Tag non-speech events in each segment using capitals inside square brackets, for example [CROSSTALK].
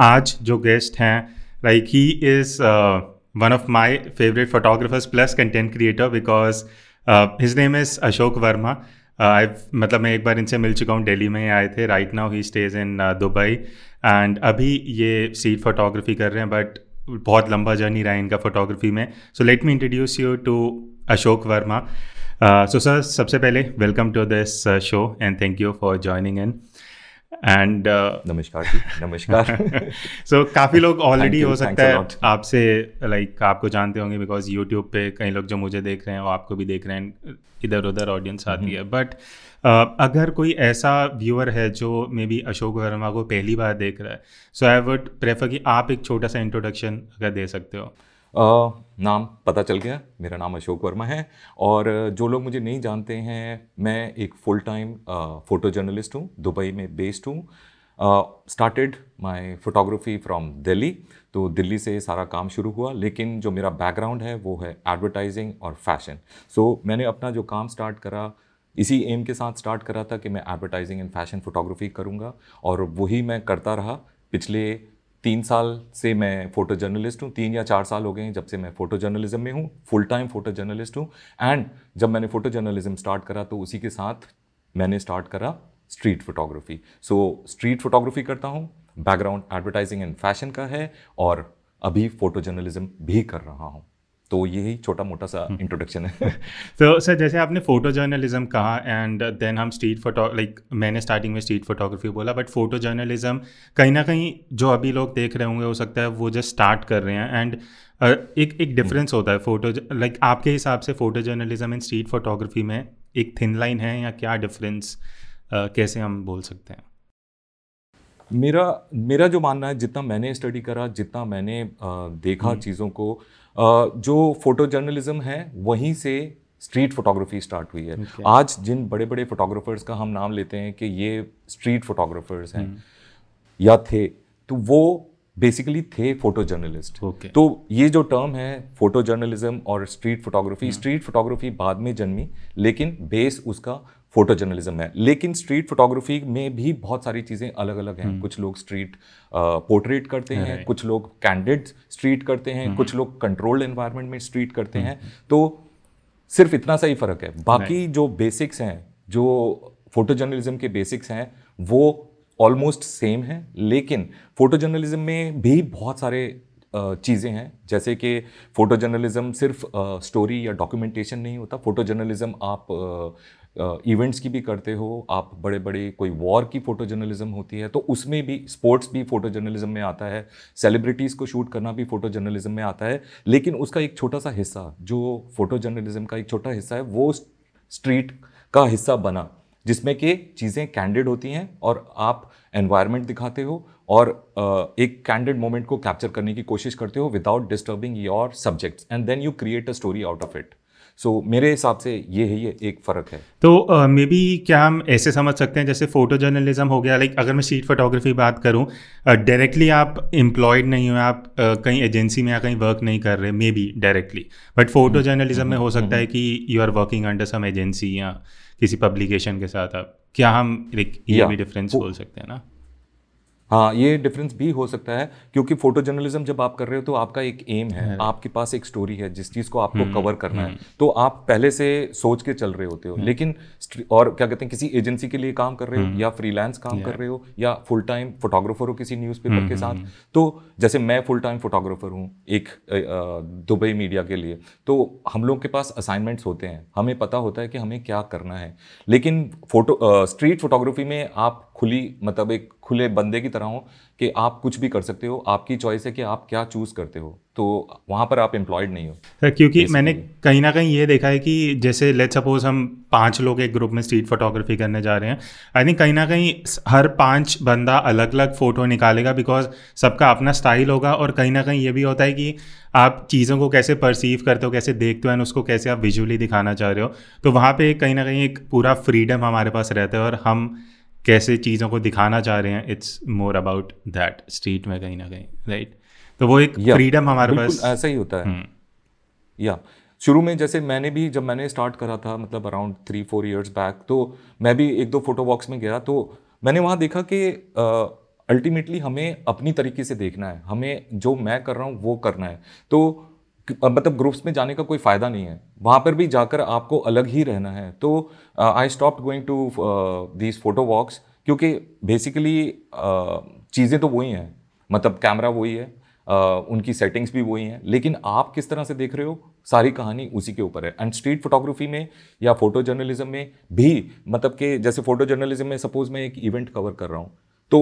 आज जो गेस्ट हैं like he is one of my favourite photographers plus content creator because his name is Ashok Verma I मतलब मैं एक बार इनसे मिल चुका हूँ दिल्ली में, आए थे। Right now he stays in Dubai and अभी ये स्ट्रीट फोटोग्राफी कर रहे हैं बट बहुत लंबा जर्नी रहा है इनका फोटोग्राफी में। So let me introduce you to Ashok Verma so sir सबसे पहले welcome to this show and thank you for joining in and नमस्कार नमस्कार। [LAUGHS] सो काफ़ी लोग ऑलरेडी हो सकता है आपसे लाइक like, आपको जानते होंगे बिकॉज़ यूट्यूब पे कई लोग जो मुझे देख रहे हैं वो आपको भी देख रहे हैं इधर उधर ऑडियंस आती है। बट uh, अगर कोई ऐसा व्यूअर है जो मे बी अशोक वर्मा को पहली बार देख रहा है सो आई वुड प्रेफर कि आप एक छोटा सा इंट्रोडक्शन अगर दे सकते हो। Uh, नाम पता चल गया। मेरा नाम अशोक वर्मा है और जो लोग मुझे नहीं जानते हैं मैं एक फुल टाइम फ़ोटो जर्नलिस्ट हूँ दुबई में बेस्ड हूँ। Started my photography from Delhi तो दिल्ली से सारा काम शुरू हुआ लेकिन जो मेरा बैकग्राउंड है वो है एडवर्टाइजिंग और फ़ैशन सो so, मैंने अपना जो काम स्टार्ट करा इसी एम के साथ स्टार्ट करा था कि मैं एडवर्टाइजिंग एंड फ़ैशन फोटोग्राफी करूँगा और वही मैं करता रहा पिछले तीन साल से मैं फ़ोटो जर्नलिस्ट हूँ, तीन या चार साल हो गए हैं जब से मैं फ़ोटो जर्नलिज्म में हूँ फुल टाइम फ़ोटो जर्नलिस्ट हूँ एंड जब मैंने फ़ोटो जर्नलिज्म स्टार्ट करा तो उसी के साथ मैंने स्टार्ट करा street photography so street photography करता हूँ बैकग्राउंड एडवर्टाइजिंग एंड फ़ैशन का है, और अभी फ़ोटो जर्नलिज्म भी कर रहा हूँ। तो यही छोटा मोटा सा इंट्रोडक्शन है। [LAUGHS] तो सर जैसे आपने फ़ोटो जर्नलिज्म कहा एंड देन हम स्ट्रीट फ़ोटो लाइक मैंने स्टार्टिंग में स्ट्रीट फोटोग्राफी बोला बट फ़ोटो जर्नलिज्म कहीं ना कहीं जो अभी लोग देख रहे होंगे हो सकता है वो जस्ट स्टार्ट कर रहे हैं एंड एक एक डिफरेंस होता है फ़ोटो लाइक आपके हिसाब से photo journalism and street photography में एक थिन लाइन है या क्या डिफरेंस कैसे हम बोल सकते हैं? मेरा मेरा जो मानना है जितना मैंने स्टडी करा जितना मैंने देखा हम्म। चीज़ों को जो फ़ोटो जर्नलिज्म है वहीं से स्ट्रीट फोटोग्राफी स्टार्ट हुई है okay. आज जिन बड़े बड़े फोटोग्राफर्स का हम नाम लेते हैं कि ये स्ट्रीट फोटोग्राफर्स हैं hmm. या थे तो वो बेसिकली थे फ़ोटो जर्नलिस्ट okay. तो ये जो टर्म है फ़ोटो जर्नलिज्म और स्ट्रीट फोटोग्राफी स्ट्रीट फोटोग्राफी बाद में जन्मी लेकिन बेस उसका फ़ोटो जर्नलिज्म है लेकिन स्ट्रीट फोटोग्राफी में भी बहुत सारी चीज़ें अलग अलग हैं हम्म। कुछ लोग स्ट्रीट पोर्ट्रेट करते हैं कुछ लोग कैंडिड स्ट्रीट करते हैं कुछ हम्म। लोग कंट्रोल्ड एनवायरनमेंट में स्ट्रीट करते हैं हम्म। तो सिर्फ़ इतना सा ही फ़र्क है बाकी जो बेसिक्स हैं जो फ़ोटो जर्नलिज्म के बेसिक्स हैं वो ऑलमोस्ट सेम है, लेकिन फ़ोटो जर्नलिज्म में भी बहुत सारे चीज़ें हैं। जैसे कि फ़ोटो जर्नलिज्म सिर्फ़ स्टोरी या डॉक्यूमेंटेशन नहीं होता। फ़ोटो जर्नलिज्म आप इवेंट्स की भी करते हो, आप बड़े बड़े कोई वॉर की फ़ोटो जर्नलिज्म होती है तो उसमें भी स्पोर्ट्स भी फ़ोटो जर्नलिज्म में आता है। सेलिब्रिटीज़ को शूट करना भी फ़ोटो जर्नलिज्म में आता है। लेकिन उसका एक छोटा सा हिस्सा, जो फ़ोटो जर्नलिज्म का एक छोटा हिस्सा है, वो स्ट्रीट का हिस्सा बना। जिसमें कि चीज़ें कैंडिड होती हैं और आप एनवायरनमेंट दिखाते हो और एक कैंडिड मोमेंट को कैप्चर करने की कोशिश करते हो without disturbing your subjects and then you create a story out of it so so, मेरे हिसाब से ये है ये एक फ़र्क है। तो मे uh, बी क्या हम ऐसे समझ सकते हैं जैसे फ़ोटो जर्नलिज्म हो गया लाइक अगर मैं स्ट्रीट फोटोग्राफी बात करूँ डायरेक्टली uh, आप एम्प्लॉयड नहीं हो आप uh, कहीं एजेंसी में या कहीं वर्क नहीं कर रहे may be directly but photo journalism में हो सकता है कि you are working under some agency या किसी पब्लिकेशन के साथ आप क्या हम ये भी डिफरेंस बोल सकते हैं ना? हाँ ये डिफरेंस भी हो सकता है क्योंकि फ़ोटो जर्नलिज्म जब आप कर रहे हो तो आपका एक एम है आपके पास एक स्टोरी है जिस चीज़ को आपको कवर हम्म, करना है। हम्म। तो आप पहले से सोच के चल रहे होते हो हम्म। लेकिन और क्या कहते हैं किसी एजेंसी के लिए काम कर रहे हो या फ्रीलांस काम कर रहे हो या फुल टाइम फोटोग्राफर हो किसी न्यूज़पेपर के साथ तो जैसे मैं फुल टाइम फोटोग्राफर हूँ एक दुबई मीडिया के लिए तो हम लोग के पास असाइनमेंट्स होते हैं। हमें पता होता है कि हमें क्या करना है। लेकिन फ़ोटो स्ट्रीट फोटोग्राफी में आप खुली मतलब एक खुले बंदे की तरह हो कि आप कुछ भी कर सकते हो। आपकी चॉइस है कि आप क्या चूज़ करते हो। तो वहाँ पर आप एम्प्लॉयड नहीं हो। सर क्योंकि मैंने कहीं ना कहीं ये देखा है कि जैसे लेट सपोज़ हम पाँच लोग एक ग्रुप में स्ट्रीट फोटोग्राफी करने जा रहे हैं आई थिंक कहीं ना कहीं हर पाँच बंदा अलग अलग फ़ोटो निकालेगा बिकॉज़ सबका अपना स्टाइल होगा और कहीं ना कहीं ये भी होता है कि आप चीज़ों को कैसे परसीव करते हो कैसे देखते हो एंड उसको कैसे आप विजुअली दिखाना चाह रहे हो। तो वहाँ पर कहीं ना कहीं एक पूरा फ्रीडम हमारे पास रहता है और हम कैसे चीज़ों को दिखाना चाह रहे हैं it's more about that street में कहीं ना कहीं राइट तो वो एक फ्रीडम हमारे पास ऐसा ही होता है। हम्म। या शुरू में जैसे मैंने भी जब मैंने स्टार्ट करा था मतलब around three four years back तो मैं भी एक दो फ़ोटो वॉक्स में गया तो मैंने वहाँ देखा कि अल्टीमेटली हमें अपनी तरीके से देखना है हमें जो मैं कर रहा हूँ वो करना है। तो मतलब ग्रुप्स में जाने का कोई फ़ायदा नहीं है। वहाँ पर भी जाकर आपको अलग ही रहना है। तो I stop going to these photo walks क्योंकि बेसिकली चीज़ें तो वही हैं। मतलब कैमरा वही है Uh, उनकी सेटिंग्स भी वही हैं। लेकिन आप किस तरह से देख रहे हो सारी कहानी उसी के ऊपर है। एंड स्ट्रीट फोटोग्राफी में या फ़ोटो जर्नलिज्म में भी मतलब कि जैसे फ़ोटो जर्नलिज्म में सपोज़ मैं एक इवेंट कवर कर रहा हूँ तो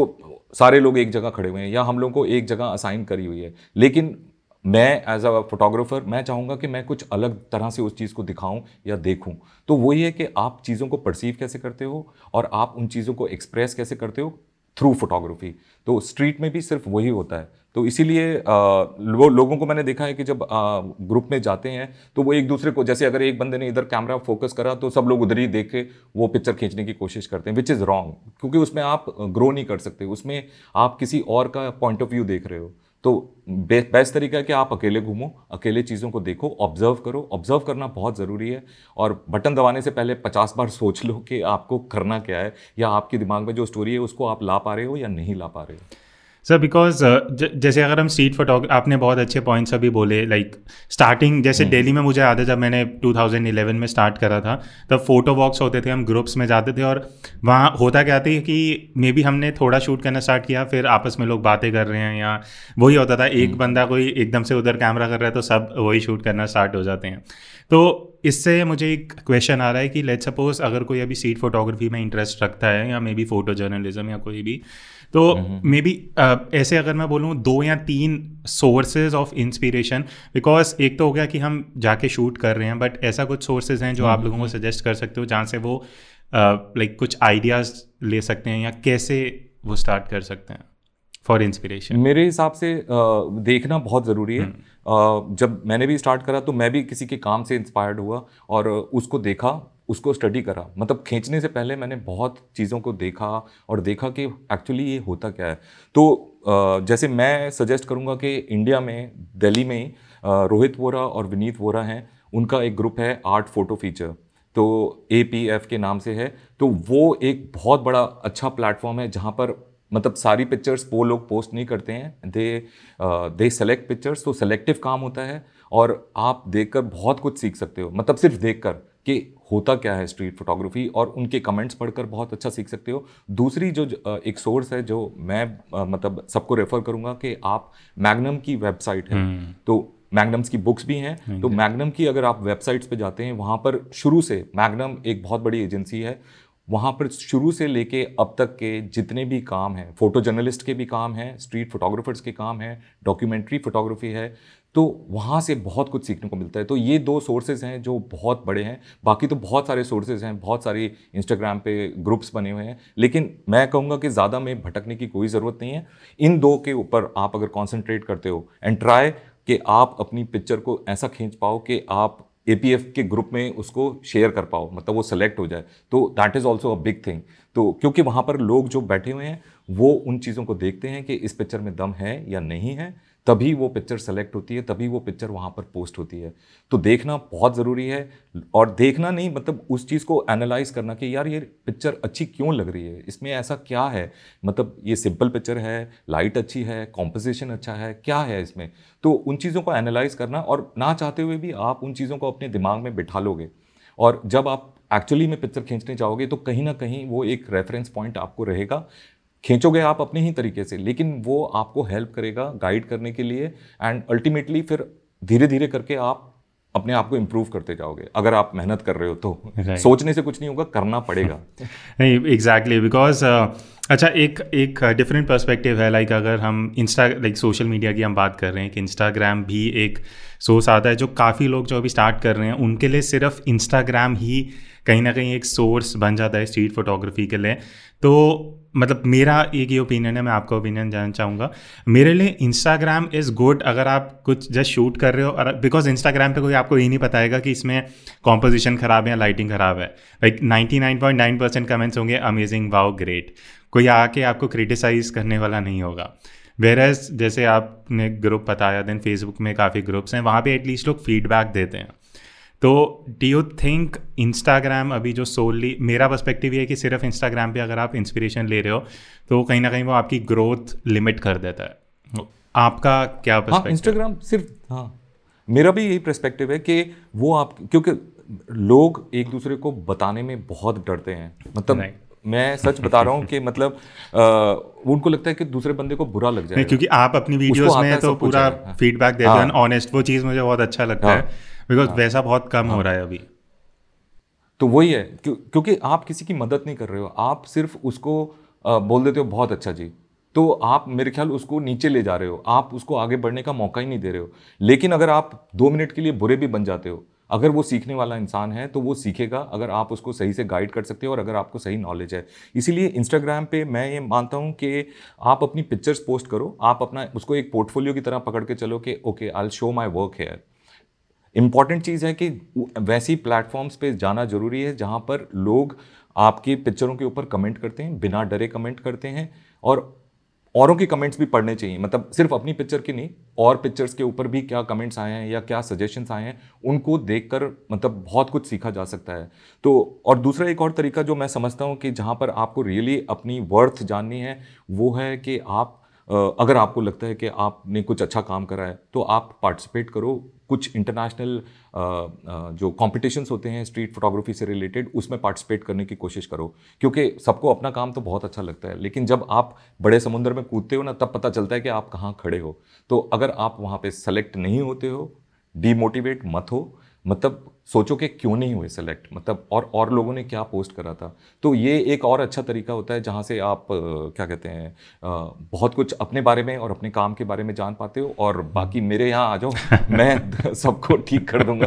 सारे लोग एक जगह खड़े हुए हैं या हम लोगों को एक जगह असाइन करी हुई है। लेकिन मैं एज अ फोटोग्राफर मैं चाहूँगा कि मैं कुछ अलग तरह से उस चीज़ को दिखाऊँ या देखूँ। तो वही है कि आप चीज़ों को परसीव कैसे करते हो और आप उन चीज़ों को एक्सप्रेस कैसे करते हो थ्रू फोटोग्राफी तो स्ट्रीट में भी सिर्फ़ वही होता है। तो इसीलिए वो लोगों को मैंने देखा है कि जब आ, ग्रुप में जाते हैं तो वो एक दूसरे को जैसे अगर एक बंदे ने इधर कैमरा फोकस करा तो सब लोग उधर ही देख के वो पिक्चर खींचने की कोशिश करते हैं विच इज़ रॉन्ग क्योंकि उसमें आप ग्रो नहीं कर सकते। उसमें आप किसी और का पॉइंट ऑफ़ व्यू देख रहे हो। तो बेस्ट तरीका है कि आप अकेले घूमो, अकेले चीज़ों को देखो ऑब्ज़र्व करो। ऑब्ज़र्व करना बहुत ज़रूरी है और बटन दबाने से पहले पचास बार सोच लो कि आपको करना क्या है या आपके दिमाग में जो स्टोरी है उसको आप ला पा रहे हो या नहीं ला पा रहे हो। सर बिकॉज़ uh, जैसे अगर हम स्ट्रीट फोटोग्राफी आपने बहुत अच्छे पॉइंट्स अभी बोले लाइक स्टार्टिंग जैसे दिल्ली हम्म। में मुझे याद है जब मैंने 2011 में स्टार्ट करा था तब फ़ोटो वॉक्स होते थे हम ग्रुप्स में जाते थे और वहाँ होता क्या था कि मे बी हमने थोड़ा शूट करना स्टार्ट किया फिर आपस में लोग बातें कर रहे हैं या वही होता था एक हम्म। बंदा कोई एकदम से उधर कैमरा कर रहा है तो सब वही शूट करना स्टार्ट हो जाते हैं तो इससे मुझे एक क्वेश्चन आ रहा है कि लेट सपोज़ अगर कोई अभी सीट फोटोग्राफी में इंटरेस्ट रखता है या मे बी फ़ोटो जर्नलिज्म या कोई भी तो मे बी uh, ऐसे अगर मैं बोलूँ दो या तीन सोर्सेज ऑफ़ इंस्पिरेशन बिकॉज़ एक तो हो गया कि हम जाके शूट कर रहे हैं बट ऐसा कुछ सोर्सेज हैं जो आप लोगों को सजेस्ट कर सकते हो जहाँ से वो लाइक uh, like, कुछ आइडियाज़ ले सकते हैं या कैसे वो स्टार्ट कर सकते हैं फॉर इंस्पिरेशन मेरे हिसाब से uh, देखना बहुत ज़रूरी है। हम्म। जब मैंने भी स्टार्ट करा तो मैं भी किसी के काम से इंस्पायर्ड हुआ और उसको देखा। उसको स्टडी करा। मतलब खींचने से पहले मैंने बहुत चीज़ों को देखा और देखा कि एक्चुअली ये होता क्या है। तो जैसे मैं सजेस्ट करूँगा कि इंडिया में दिल्ली में रोहित वोरा और विनीत वोरा हैं। उनका एक ग्रुप है आर्ट फ़ोटो फीचर तो ए पी एफ़ के नाम से है। तो वो एक बहुत बड़ा अच्छा प्लेटफॉर्म है जहाँ पर मतलब सारी पिक्चर्स वो लोग पोस्ट नहीं करते हैं। दे दे सेलेक्ट पिक्चर्स तो सेलेक्टिव काम होता है और आप देखकर बहुत कुछ सीख सकते हो। मतलब सिर्फ़ देखकर कि होता क्या है स्ट्रीट फोटोग्राफी और उनके कमेंट्स पढ़कर बहुत अच्छा सीख सकते हो। दूसरी जो एक सोर्स है जो मैं मतलब सबको रेफर करूँगा कि आप मैग्नम की वेबसाइट है। हम्म। तो मैग्नम्स की बुक्स भी हैं। तो मैग्नम की अगर आप वेबसाइट्स पे जाते हैं वहाँ पर शुरू से मैग्नम एक बहुत बड़ी एजेंसी है। वहाँ पर शुरू से लेके अब तक के जितने भी काम हैं फ़ोटो जर्नलिस्ट के भी काम हैं स्ट्रीट फोटोग्राफर्स के काम हैं डॉक्यूमेंट्री फोटोग्राफी है तो वहाँ से बहुत कुछ सीखने को मिलता है। तो ये दो सोर्सेज हैं जो बहुत बड़े हैं। बाकी तो बहुत सारे सोर्सेज हैं, बहुत सारे इंस्टाग्राम पे ग्रुप्स बने हुए हैं। लेकिन मैं कहूँगा कि ज़्यादा में भटकने की कोई ज़रूरत नहीं है। इन दो के ऊपर आप अगर कॉन्सेंट्रेट करते हो एंड ट्राई कि आप अपनी पिक्चर को ऐसा खींच पाओ कि आप एपीएफ के ग्रुप में उसको शेयर कर पाओ मतलब वो सेलेक्ट हो जाए। तो that is also a big thing तो क्योंकि वहाँ पर लोग जो बैठे हुए हैं, वो उन चीज़ों को देखते हैं कि इस पिक्चर में दम है या नहीं है। तभी वो पिक्चर सेलेक्ट होती है, तभी वो पिक्चर वहाँ पर पोस्ट होती है। तो देखना बहुत ज़रूरी है और देखना नहीं मतलब उस चीज़ को एनालाइज करना कि यार ये पिक्चर अच्छी क्यों लग रही है? इसमें ऐसा क्या है? मतलब ये सिंपल पिक्चर है लाइट अच्छी है कॉम्पोजिशन अच्छा है, क्या है इसमें? तो उन चीज़ों को एनालाइज करना और ना चाहते हुए भी आप उन चीज़ों को अपने दिमाग में बिठा लोगे। और जब आप एक्चुअली में पिक्चर खींचने जाओगे तो कहीं ना कहीं वो एक रेफरेंस पॉइंट आपको रहेगा। खींचोगे आप अपने ही तरीके से लेकिन वो आपको हेल्प करेगा गाइड करने के लिए एंड अल्टीमेटली फिर धीरे धीरे करके आप अपने आप को इम्प्रूव करते जाओगे। अगर आप मेहनत कर रहे हो तो। Right. सोचने से कुछ नहीं होगा करना पड़ेगा। [LAUGHS] नहीं एग्जैक्टली बिकॉज़ अच्छा एक एक डिफरेंट पर्सपेक्टिव है लाइक like, अगर हम इंस्टा लाइक सोशल मीडिया की हम बात कर रहे हैं कि इंस्टाग्राम भी एक सोर्स आता है जो काफ़ी लोग जो अभी स्टार्ट कर रहे हैं उनके लिए सिर्फ़ इंस्टाग्राम ही कहीं ना कहीं एक सोर्स बन जाता है स्ट्रीट फोटोग्राफी के लिए। तो मतलब मेरा एक ही ओपिनियन है, मैं आपका ओपिनियन जानना चाहूँगा। मेरे लिए इंस्टाग्राम इज़ गुड अगर आप कुछ जस्ट शूट कर रहे हो और बिकॉज़ इंस्टाग्राम पे कोई आपको ये नहीं बताएगा कि इसमें कॉम्पोजिशन ख़राब है या लाइटिंग ख़राब है। Like ninety nine point nine percent comments होंगे अमेजिंग वाओ ग्रेट कोई आके आपको क्रिटिसाइज करने वाला नहीं होगा। वेर एज जैसे आपने ग्रुप बताया देन फेसबुक में काफ़ी ग्रुप्स हैं, वहाँ पे एटलीस्ट लोग फीडबैक देते हैं। तो डी यू थिंक इंस्टाग्राम अभी जो सोलली मेरा पर्सपेक्टिव ये है कि सिर्फ़ इंस्टाग्राम पे अगर आप इंस्पिरेशन ले रहे हो तो कहीं ना कहीं वो आपकी ग्रोथ लिमिट कर देता है। आपका क्या हाँ इंस्टाग्राम सिर्फ़ हाँ। मेरा भी यही पर्सपेक्टिव है कि वो आप क्योंकि लोग एक दूसरे को बताने में बहुत डरते हैं। मतलब मैं सच बता रहा हूँ कि मतलब आ, उनको लगता है कि दूसरे बंदे को बुरा लग जाए क्योंकि आप अपनी वीडियोस में तो पूरा फीडबैक देते हैं। ऑनेस्ट। वो चीज़ मुझे बहुत अच्छा लगता हाँ, है। बिकॉज़ हाँ, वैसा बहुत कम हाँ, हो। रहा है अभी। तो वही है क्यों, क्योंकि आप किसी की मदद नहीं कर रहे हो आप सिर्फ़ उसको आ, बोल देते हो बहुत अच्छा जी। तो आप मेरे ख्याल उसको नीचे ले जा रहे हो आप उसको आगे बढ़ने का मौका ही नहीं दे रहे हो। लेकिन अगर आप दो मिनट के लिए बुरे भी बन जाते हो अगर वो सीखने वाला इंसान है तो वो सीखेगा अगर आप उसको सही से गाइड कर सकते हो और अगर आपको सही नॉलेज है। इसीलिए इंस्टाग्राम पे मैं ये मानता हूँ कि आप अपनी पिक्चर्स पोस्ट करो आप अपना उसको एक पोर्टफोलियो की तरह पकड़ के चलो कि okay I show my work है इंपॉर्टेंट चीज़ है कि वैसी प्लेटफॉर्म्स पे जाना ज़रूरी है जहाँ पर लोग आपकी पिक्चरों के ऊपर कमेंट करते हैं, बिना डरे कमेंट करते हैं और औरों के कमेंट्स भी पढ़ने चाहिए। मतलब सिर्फ़ अपनी पिक्चर की नहीं, और पिक्चर्स के ऊपर भी क्या कमेंट्स आए हैं या क्या सजेशंस आए हैं, उनको देखकर मतलब बहुत कुछ सीखा जा सकता है। तो और दूसरा एक और तरीका जो मैं समझता हूँ कि जहाँ पर आपको रियली अपनी वर्थ जाननी है, वो है कि आप अगर आपको लगता है कि आपने कुछ अच्छा काम करा है तो आप पार्टिसिपेट करो। कुछ इंटरनेशनल जो कॉम्पिटिशन्स होते हैं स्ट्रीट फोटोग्राफी से रिलेटेड उसमें पार्टिसिपेट करने की कोशिश करो। क्योंकि सबको अपना काम तो बहुत अच्छा लगता है, लेकिन जब आप बड़े समुद्र में कूदते हो ना, तब पता चलता है कि आप कहाँ खड़े हो। तो अगर आप वहाँ पर सेलेक्ट नहीं होते हो डीमोटिवेट मत हो मतलब सोचो कि क्यों नहीं हुए सेलेक्ट मतलब और और लोगों ने क्या पोस्ट करा था तो ये एक और अच्छा तरीका होता है जहाँ से आप क्या कहते हैं बहुत कुछ अपने बारे में और अपने काम के बारे में जान पाते हो और बाकी मेरे यहाँ आ जाओ [LAUGHS] मैं सबको ठीक कर दूँगा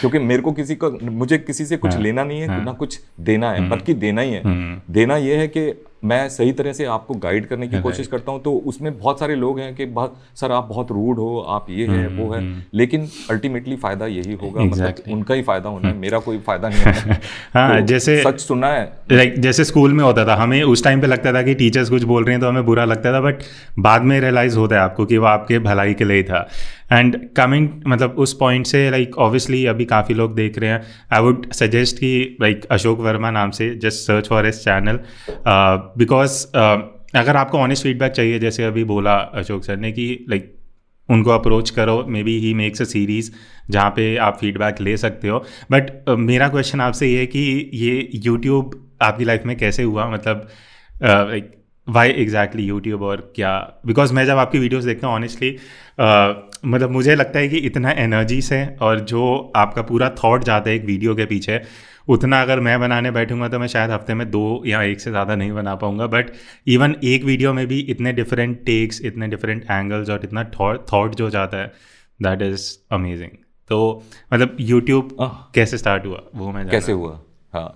क्योंकि मेरे को किसी को मुझे किसी से कुछ हाँ, लेना नहीं है हाँ। ना कुछ देना है हम्म। बल्कि देना ही है हम्म। देना ये है कि मैं सही तरह से आपको गाइड करने की कोशिश करता हूँ तो उसमें बहुत सारे लोग हैं कि बहुत सर आप बहुत रूड हो आप ये है वो है हम्म, हम्म। लेकिन अल्टीमेटली फ़ायदा यही होगा exactly. मतलब उनका ही फ़ायदा होना है हम्म। मेरा कोई फ़ायदा नहीं है [LAUGHS] हाँ तो जैसे सच सुना है लाइक जैसे स्कूल में होता था हमें उस टाइम पे लगता था कि टीचर्स कुछ बोल रहे हैं तो हमें बुरा लगता था बट बाद में रियलाइज़ होता है आपको कि वो आपके भलाई के लिए था एंड कमिंग मतलब उस पॉइंट से लाइक like, ऑब्वियसली अभी काफ़ी लोग देख रहे हैं। आई वुड सजेस्ट कि लाइक अशोक वर्मा नाम से just search for his channel because अगर आपको ऑनेस्ट फीडबैक चाहिए जैसे अभी बोला अशोक सर ने कि लाइक like, उनको अप्रोच करो maybe he makes a series जहाँ पे आप फीडबैक ले सकते हो। बट uh, मेरा क्वेश्चन आपसे ये है कि ये यूट्यूब आपकी लाइफ में कैसे हुआ? मतलब लाइक वाई एग्जैक्टली यूट्यूब और क्या? बिकॉज़ मैं जब आपकी वीडियोस देखता हूँ ऑनेस्टली मतलब मुझे लगता है कि इतना एनर्जी से और जो आपका पूरा थॉट जाता है एक वीडियो के पीछे उतना अगर मैं बनाने बैठूँगा तो मैं शायद हफ़्ते में दो या एक से ज़्यादा नहीं बना पाऊँगा। बट इवन एक वीडियो में भी इतने डिफरेंट टेक्स इतने डिफरेंट एंगल्स और इतना थॉट जो जाता है दैट इज़ अमेजिंग तो मतलब यूट्यूब कैसे स्टार्ट हुआ वो मैं कैसे हुआ?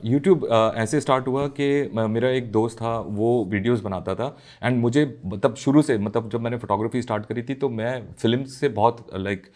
यूट्यूब ऐसे स्टार्ट हुआ कि मेरा एक दोस्त था, वो वीडियोस बनाता था। एंड मुझे मतलब शुरू से मतलब जब मैंने फोटोग्राफी स्टार्ट करी थी तो मैं फ़िल्म से बहुत लाइक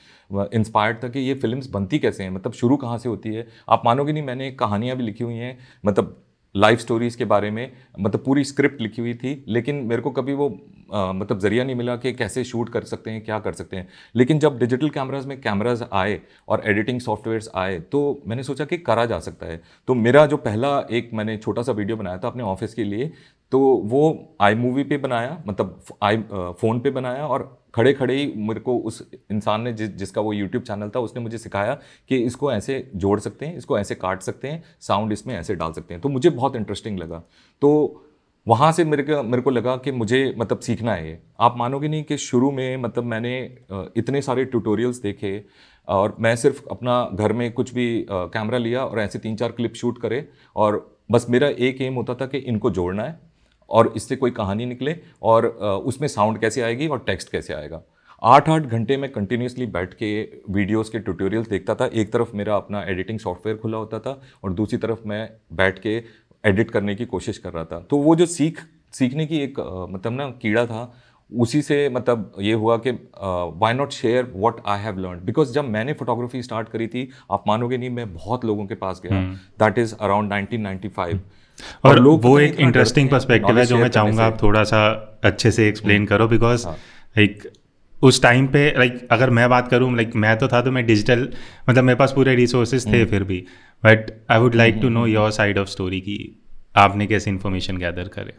इंस्पायर्ड था कि ये फिल्म्स बनती कैसे हैं? मतलब शुरू कहाँ से होती है? आप मानोगे नहीं, मैंने कहानियाँ भी लिखी हुई हैं। मतलब लाइफ स्टोरीज़ के बारे में मतलब पूरी स्क्रिप्ट लिखी हुई थी लेकिन मेरे को कभी वो आ, मतलब ज़रिया नहीं मिला कि कैसे शूट कर सकते हैं क्या कर सकते हैं। लेकिन जब डिजिटल कैमराज में कैमराज आए और एडिटिंग सॉफ्टवेयर्स आए तो मैंने सोचा कि करा जा सकता है। तो मेरा जो पहला एक मैंने छोटा सा वीडियो बनाया था अपने ऑफ़िस के लिए तो वो आई मूवी पे बनाया मतलब आई फ़ोन पे बनाया और खड़े खड़े ही मेरे को उस इंसान ने जिस, जिसका वो यूट्यूब चैनल था, उसने मुझे सिखाया कि इसको ऐसे जोड़ सकते हैं, इसको ऐसे काट सकते हैं साउंड इसमें ऐसे डाल सकते हैं। तो मुझे बहुत इंटरेस्टिंग लगा। तो वहाँ से मेरे को मेरे को लगा कि मुझे मतलब सीखना है ये। आप मानोगे नहीं कि शुरू में मतलब मैंने इतने सारे ट्यूटोरियल्स देखे और मैं सिर्फ़ अपना घर में कुछ भी कैमरा लिया और ऐसे तीन चार क्लिप शूट करे और बस मेरा एक एम होता था कि इनको जोड़ना है। और इससे कोई कहानी निकले और उसमें साउंड कैसे आएगी और टेक्स्ट कैसे आएगा। आठ आठ घंटे में कंटिन्यूसली बैठ के वीडियोस के ट्यूटोरियल्स देखता था। एक तरफ़ मेरा अपना एडिटिंग सॉफ्टवेयर खुला होता था और दूसरी तरफ़ मैं बैठ के एडिट करने की कोशिश कर रहा था। तो वो जो सीख सीखने की एक मतलब ना कीड़ा था उसी से मतलब ये हुआ कि why not share what I have learn because जब मैंने फोटोग्राफी स्टार्ट करी थी आप मानोगे नहीं मैं बहुत लोगों के पास गया। दैट इज़ अराउंड नाइनटीन और लोग वो एक इंटरेस्टिंग पर्सपेक्टिव है जो मैं चाहूँगा आप थोड़ा सा अच्छे से एक्सप्लेन हम्म। करो बिकॉज़ लाइक उस टाइम पे लाइक अगर मैं बात करूँ लाइक मैं तो था तो मैं डिजिटल मतलब मेरे पास पूरे रिसोर्सेज थे फिर भी। But I would like to know your side of story की आपने कैसे इन्फॉर्मेशन गैदर करे।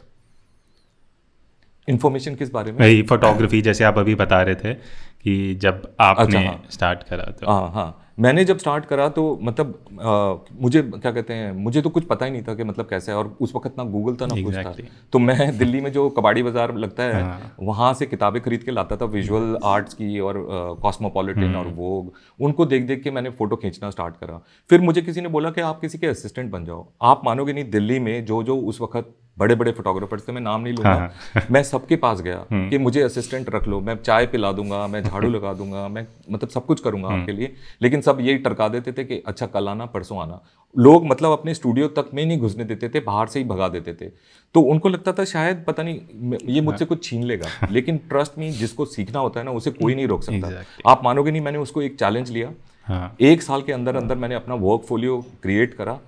इन्फॉर्मेशन किस बारे में? फोटोग्राफी जैसे आप अभी बता रहे थे कि जब आपने अच्छा, हाँ। स्टार्ट करा तो। हाँ हाँ। मैंने जब स्टार्ट करा तो मतलब आ, मुझे क्या कहते हैं मुझे तो कुछ पता ही नहीं था कि मतलब कैसे है और उस वक्त ना गूगल था ना कुछ था। तो मैं [LAUGHS] दिल्ली में जो कबाड़ी बाज़ार लगता है हाँ। वहाँ से किताबें खरीद के लाता था विजुअल आर्ट्स की और कॉस्मोपॉलिटन और वोग उनको देख देख के मैंने फ़ोटो खींचना स्टार्ट करा। फिर मुझे किसी ने बोला कि आप किसी के असिस्टेंट बन जाओ। आप मानोगे नहीं दिल्ली में जो जो उस वक्त बड़े बड़े फोटोग्राफर्स थे मैं नाम नहीं लूँगा। हाँ। मैं सबके पास गया कि मुझे असिस्टेंट रख लो मैं चाय पिला दूँगा मैं झाड़ू लगा दूँगा मैं मतलब सब कुछ करूँगा आपके लिए। लेकिन सब यही टरका देते थे कि अच्छा कल आना परसों आना। लोग मतलब अपने स्टूडियो तक में नहीं घुसने देते थे बाहर से ही भगा देते थे। तो उनको लगता था शायद पता नहीं ये मुझसे कुछ छीन लेगा। लेकिन ट्रस्ट में जिसको सीखना होता है ना उसे कोई [LAUGHS] नहीं रोक सकता। आप मानोगे नहीं मैंने उसको एक चैलेंज लिया। हाँ। एक साल के अंदर अंदर मैंने अपना वर्कफोलियो क्रिएट करा।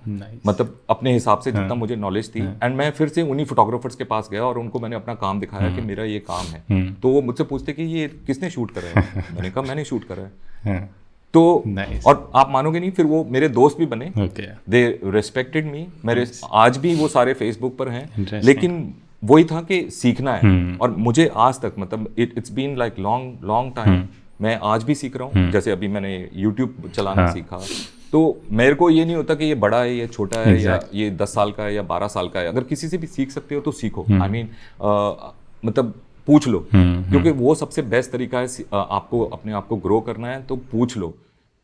मतलब अपने हिसाब से जितना मुझे नॉलेज थी। एंड मैं फिर से उन्हीं फोटोग्राफर्स के पास गया और उनको मैंने अपना काम दिखाया कि मेरा ये काम है। तो वो मुझसे पूछते कि ये किसने शूट करा है? [LAUGHS] मैंने कहा मैंने शूट करा है। हाँ। तो Nice. और आप मानोगे नहीं फिर वो मेरे दोस्त भी बने। दे रेस्पेक्टेड मी मेरे आज भी वो सारे फेसबुक पर हैं. लेकिन वही था कि सीखना है। और मुझे आज तक मतलब it it's been like long long time मैं आज भी सीख रहा हूँ जैसे अभी मैंने यूट्यूब चलाना हाँ. सीखा। तो मेरे को ये नहीं होता कि ये बड़ा है ये छोटा है या ये दस साल का है या बारह साल का है। अगर किसी से भी सीख सकते हो तो सीखो। आई मीन मतलब पूछ लो। क्योंकि वो सबसे बेस्ट तरीका है आपको अपने आप को ग्रो करना है तो पूछ लो।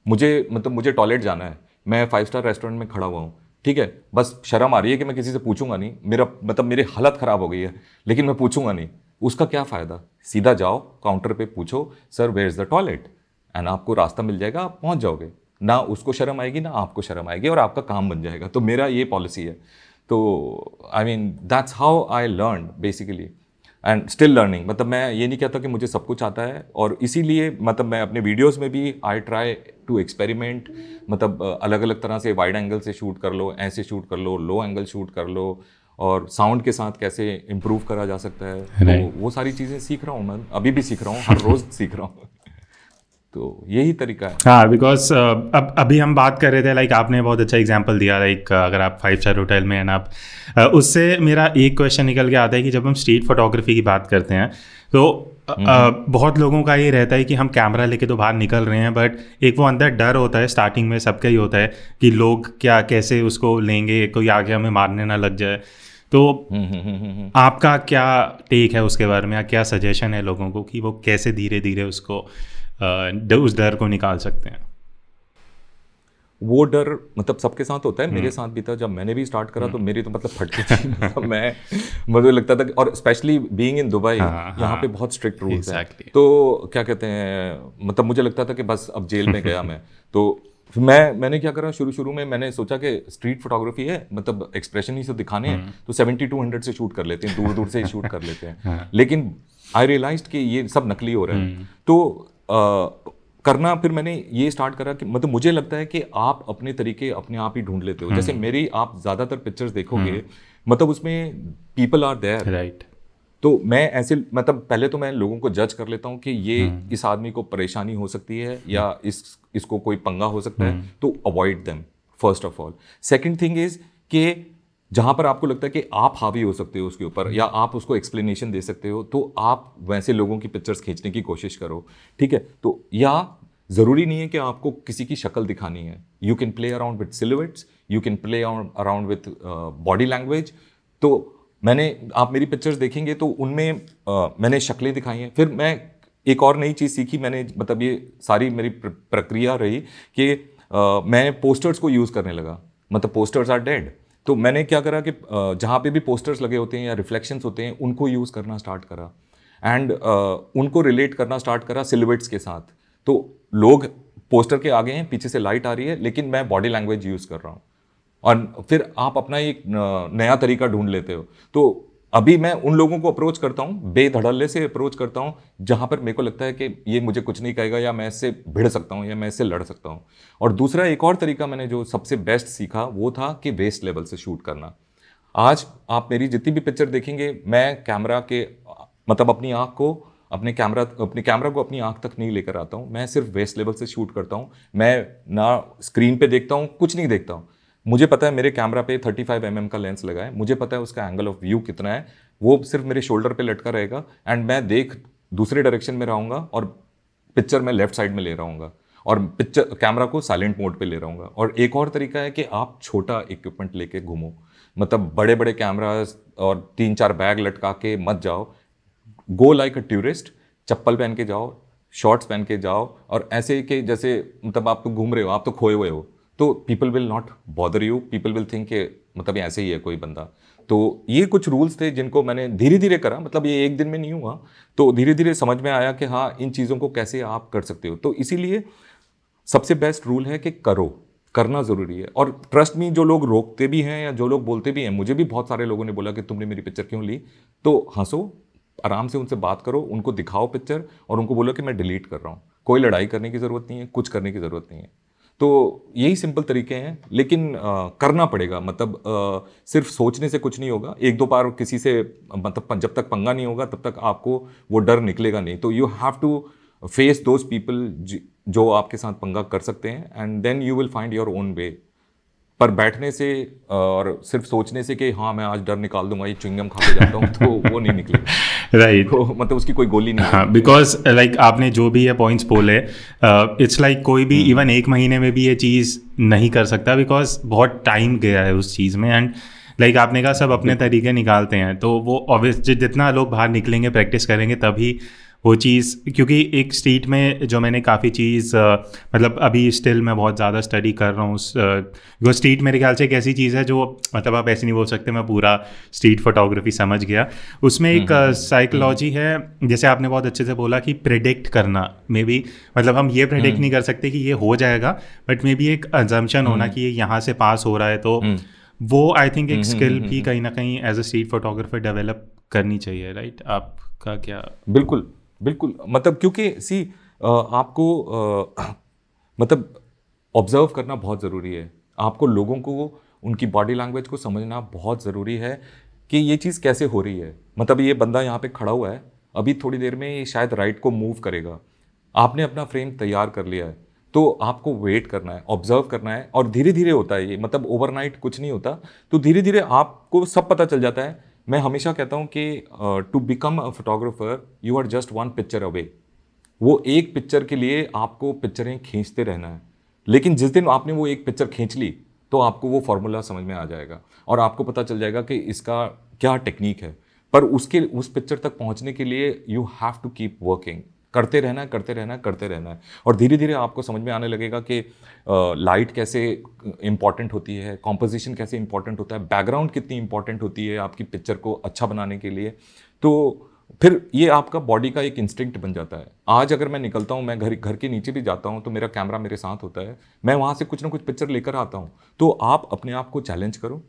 मुझे मतलब मुझे टॉयलेट जाना है। मैं फाइव स्टार रेस्टोरेंट में खड़ा हुआ हूँ। ठीक है? बस शर्म आ रही है कि मैं किसी से पूछूँगा नहीं। मेरा मतलब मेरी हालत खराब हो गई है लेकिन मैं पूछूँगा नहीं। उसका क्या फ़ायदा? सीधा जाओ काउंटर पे पूछो sir where is the toilet and आपको रास्ता मिल जाएगा, आप पहुँच जाओगे। ना उसको शर्म आएगी, ना आपको शर्म आएगी और आपका काम बन जाएगा। तो मेरा ये पॉलिसी है। तो I mean that's how I learn basically and still learning मतलब मैं ये नहीं कहता कि मुझे सब कुछ आता है और इसीलिए मतलब मैं अपने वीडियोस में भी आई ट्राई टू एक्सपेरिमेंट मतलब अलग अलग तरह से वाइड एंगल से शूट कर लो, ऐसे शूट कर लो लो एंगल शूट कर लो और साउंड के साथ कैसे इम्प्रूव करा जा सकता है तो वो सारी चीज़ें सीख रहा हूँ मैं अभी भी सीख रहा हूँ हर रोज़ सीख रहा हूँ। [LAUGHS] तो यही तरीका है। हाँ बिकॉज़ uh, अब अभी हम बात कर रहे थे लाइक like, आपने बहुत अच्छा एग्जांपल दिया लाइक like, अगर आप फाइव स्टार होटल में हैं आप अ, उससे मेरा एक क्वेश्चन निकल के आता है कि जब हम स्ट्रीट फोटोग्राफी की बात करते हैं तो अ, अ, बहुत लोगों का ये रहता है कि हम कैमरा लेके तो बाहर निकल रहे हैं बट एक वो अंदर डर होता है स्टार्टिंग में सबका ही होता है कि लोग क्या कैसे उसको लेंगे कोई आगे हमें मारने ना लग जाए। तो हम्म, हम्म, हम्म, हम्म, हम्म। आपका क्या टेक है उसके बारे में या क्या सजेशन है लोगों को कि वो कैसे धीरे धीरे उसको उस डर को निकाल सकते हैं? वो डर मतलब सबके साथ होता है हम्म। मेरे साथ भी था। जब मैंने भी स्टार्ट करा तो मेरी तो मतलब फटती थी। [LAUGHS] मतलब मैं मुझे लगता था और स्पेशली बीइंग इन दुबई यहाँ। पे बहुत स्ट्रिक्ट रूल्स हैं। तो क्या कहते हैं मतलब मुझे लगता था कि बस अब जेल में गया [LAUGHS] मैं। तो फिर मैं मैंने क्या करा शुरू शुरू में मैंने सोचा कि स्ट्रीट फोटोग्राफी है मतलब एक्सप्रेशन ही से दिखाने हम्म। हैं तो सेवेंटी टू हंड्रेड से शूट कर लेते हैं दूर दूर से ही शूट कर लेते [LAUGHS] हाँ। हैं। लेकिन आई रियलाइज़ कि ये सब नकली हो रहा हम्म। है तो अ, करना फिर मैंने ये स्टार्ट करा कि मतलब मुझे लगता है कि आप अपने तरीके अपने आप ही ढूंढ लेते हो। जैसे मेरी आप ज़्यादातर पिक्चर्स देखोगे मतलब उसमें पीपल आर देयर राइट तो मैं ऐसे मतलब पहले तो मैं लोगों को जज कर लेता हूँ कि ये इस आदमी को परेशानी हो सकती है या इस इसको कोई पंगा हो सकता है तो avoid them first of all second thing is कि जहाँ पर आपको लगता है कि आप हावी हो सकते हो उसके ऊपर या आप उसको एक्सप्लेनेशन दे सकते हो तो आप वैसे लोगों की पिक्चर्स खींचने की कोशिश करो ठीक है? तो या ज़रूरी नहीं है कि आपको किसी की शक्ल दिखानी है। You can play around with silhouettes you can play around with body language तो मैंने, आप मेरी पिक्चर्स देखेंगे तो उनमें मैंने शक्लें दिखाई हैं। फिर मैं एक और नई चीज़ सीखी, मैंने मतलब ये सारी मेरी प्र- प्रक्रिया रही कि मैं पोस्टर्स को यूज़ करने लगा। मतलब पोस्टर्स आर डेड तो मैंने क्या करा कि जहाँ पे भी पोस्टर्स लगे होते हैं या रिफ्लेक्शंस होते हैं, उनको यूज़ करना स्टार्ट करा। एंड उनको रिलेट करना स्टार्ट करा सिलुएट्स के साथ। तो लोग पोस्टर के आगे हैं, पीछे से लाइट आ रही है, लेकिन मैं बॉडी लैंग्वेज यूज़ कर रहा हूँ। और फिर आप अपना एक नया तरीका ढूंढ लेते हो। तो अभी मैं उन लोगों को अप्रोच करता हूँ, बेधड़ल्ले से अप्रोच करता हूँ, जहाँ पर मेरे को लगता है कि ये मुझे कुछ नहीं कहेगा या मैं इससे भिड़ सकता हूँ या मैं इससे लड़ सकता हूँ। और दूसरा एक और तरीका मैंने जो सबसे बेस्ट सीखा, वो था कि वेस्ट लेवल से शूट करना। आज आप मेरी जितनी भी पिक्चर देखेंगे, मैं कैमरा के मतलब अपनी आँख को, अपने कैमरा अपने कैमरा को अपनी आँख तक नहीं लेकर आता हूँ। मैं सिर्फ़ वेस्ट लेवल से शूट करता हूँ। मैं ना स्क्रीन पे देखता हूँ, कुछ नहीं देखता हूँ। मुझे पता है मेरे कैमरा पे 35 फाइव mm का लेंस लगा है। मुझे पता है उसका एंगल ऑफ़ व्यू कितना है। वो सिर्फ़ मेरे शोल्डर पे लटका रहेगा एंड मैं देख दूसरे डायरेक्शन में रहूँगा और पिक्चर मैं लेफ़्ट साइड में ले रहा हूँ और पिक्चर कैमरा को साइलेंट मोड पे ले रहा हूँ और एक और तरीका है कि आप छोटा इक्विपमेंट लेके घूमो। मतलब बड़े बड़े कैमराज और तीन चार बैग लटका के मत जाओ। गो लाइक अ टूरिस्ट चप्पल पहन के जाओ शॉर्ट्स पहन के जाओ और ऐसे के जैसे मतलब आप तो घूम रहे हो, आप तो खोए हुए हो। तो people will not bother you people will think के मतलब ऐसे ही है कोई बंदा। तो ये कुछ रूल्स थे जिनको मैंने धीरे धीरे करा। मतलब ये एक दिन में नहीं हुआ। तो धीरे धीरे समझ में आया कि हाँ इन चीज़ों को कैसे आप कर सकते हो। तो इसीलिए सबसे बेस्ट रूल है कि करो। करना ज़रूरी है। और ट्रस्ट में जो लोग रोकते भी हैं या जो लोग बोलते भी हैं, मुझे भी बहुत सारे लोगों ने बोला कि तुमने मेरी पिक्चर क्यों ली? तो हंसो, आराम से उनसे बात करो, उनको दिखाओ पिक्चर और उनको बोलो कि मैं डिलीट कर रहा हूँ। कोई लड़ाई करने की ज़रूरत नहीं है, कुछ करने की ज़रूरत नहीं है। तो यही सिंपल तरीके हैं लेकिन आ, करना पड़ेगा। मतलब आ, सिर्फ़ सोचने से कुछ नहीं होगा। एक दो बार किसी से मतलब जब तक पंगा नहीं होगा तब तक आपको वो डर निकलेगा नहीं। तो you have to face those people जो आपके साथ पंगा कर सकते हैं and then you will find your own way पर बैठने से और सिर्फ़ सोचने से कि हाँ मैं आज डर निकाल दूँगा ये चुंगम खा के जाता हूँ तो वो नहीं निकलेगा। [LAUGHS] Right right. [LAUGHS] मतलब उसकी कोई गोली नहीं हाँ बिकॉज़ लाइक like, आपने जो भी ये पॉइंट्स बोले इट्स लाइक कोई भी इवन hmm. एक महीने में भी ये चीज़ नहीं कर सकता बिकॉज़ बहुत टाइम गया है उस चीज़ में एंड लाइक like आपने कहा सब अपने तरीके निकालते हैं तो वो ऑब्वियस जितना लोग बाहर निकलेंगे प्रैक्टिस करेंगे तभी वो चीज़ क्योंकि एक स्ट्रीट में जो मैंने काफ़ी चीज़ मतलब अभी स्टिल मैं बहुत ज़्यादा स्टडी कर रहा हूँ उस वो स्ट्रीट मेरे ख्याल से एक ऐसी चीज़ है जो मतलब आप ऐसे नहीं बोल सकते मैं पूरा स्ट्रीट फोटोग्राफी समझ गया। उसमें एक साइकोलॉजी हम्म, हम्म, हम्म। है जैसे आपने बहुत अच्छे से बोला कि प्रिडिक्ट करना मे बी मतलब हम ये प्रिडिक्ट नहीं कर सकते कि ये हो जाएगा बट मे बी एक एजम्पन होना कि ये यहाँ से पास हो रहा है तो वो आई थिंक एक स्किल भी कहीं ना कहीं as a street photographer develop करनी चाहिए राइट आपका क्या बिल्कुल। बिल्कुल मतलब क्योंकि सी आपको [CLEARS THROAT] मतलब ऑब्ज़र्व करना बहुत ज़रूरी है। आपको लोगों को, उनकी बॉडी लैंग्वेज को समझना बहुत ज़रूरी है कि ये चीज़ कैसे हो रही है। मतलब ये बंदा यहाँ पे खड़ा हुआ है, अभी थोड़ी देर में ये शायद राइट को मूव करेगा। आपने अपना फ्रेम तैयार कर लिया है तो आपको वेट करना है ऑब्ज़र्व करना है और धीरे धीरे होता है ये। मतलब ओवरनाइट कुछ नहीं होता तो धीरे धीरे आपको सब पता चल जाता है मैं हमेशा कहता हूँ कि to become a photographer you are just one picture away वो एक पिक्चर के लिए आपको पिक्चरें खींचते रहना है। लेकिन जिस दिन आपने वो एक पिक्चर खींच ली तो आपको वो फार्मूला समझ में आ जाएगा। और आपको पता चल जाएगा कि इसका क्या टेक्निक है। पर उसके, उस पिक्चर तक पहुँचने के लिए you have to keep working करते रहना है, करते रहना है, करते रहना है। और धीरे धीरे आपको समझ में आने लगेगा कि लाइट कैसे इंपॉर्टेंट होती है कॉम्पोजिशन कैसे इंपॉर्टेंट होता है बैकग्राउंड कितनी इंपॉर्टेंट होती है आपकी पिक्चर को अच्छा बनाने के लिए। तो फिर ये आपका बॉडी का एक इंस्टिंक्ट बन जाता है। आज अगर मैं निकलता हूँ, मैं घर घर के नीचे भी जाता हूँ तो मेरा कैमरा मेरे साथ होता है। मैं वहाँ से कुछ ना कुछ पिक्चर लेकर आता हूँ। तो आप अपने आप को चैलेंज करो।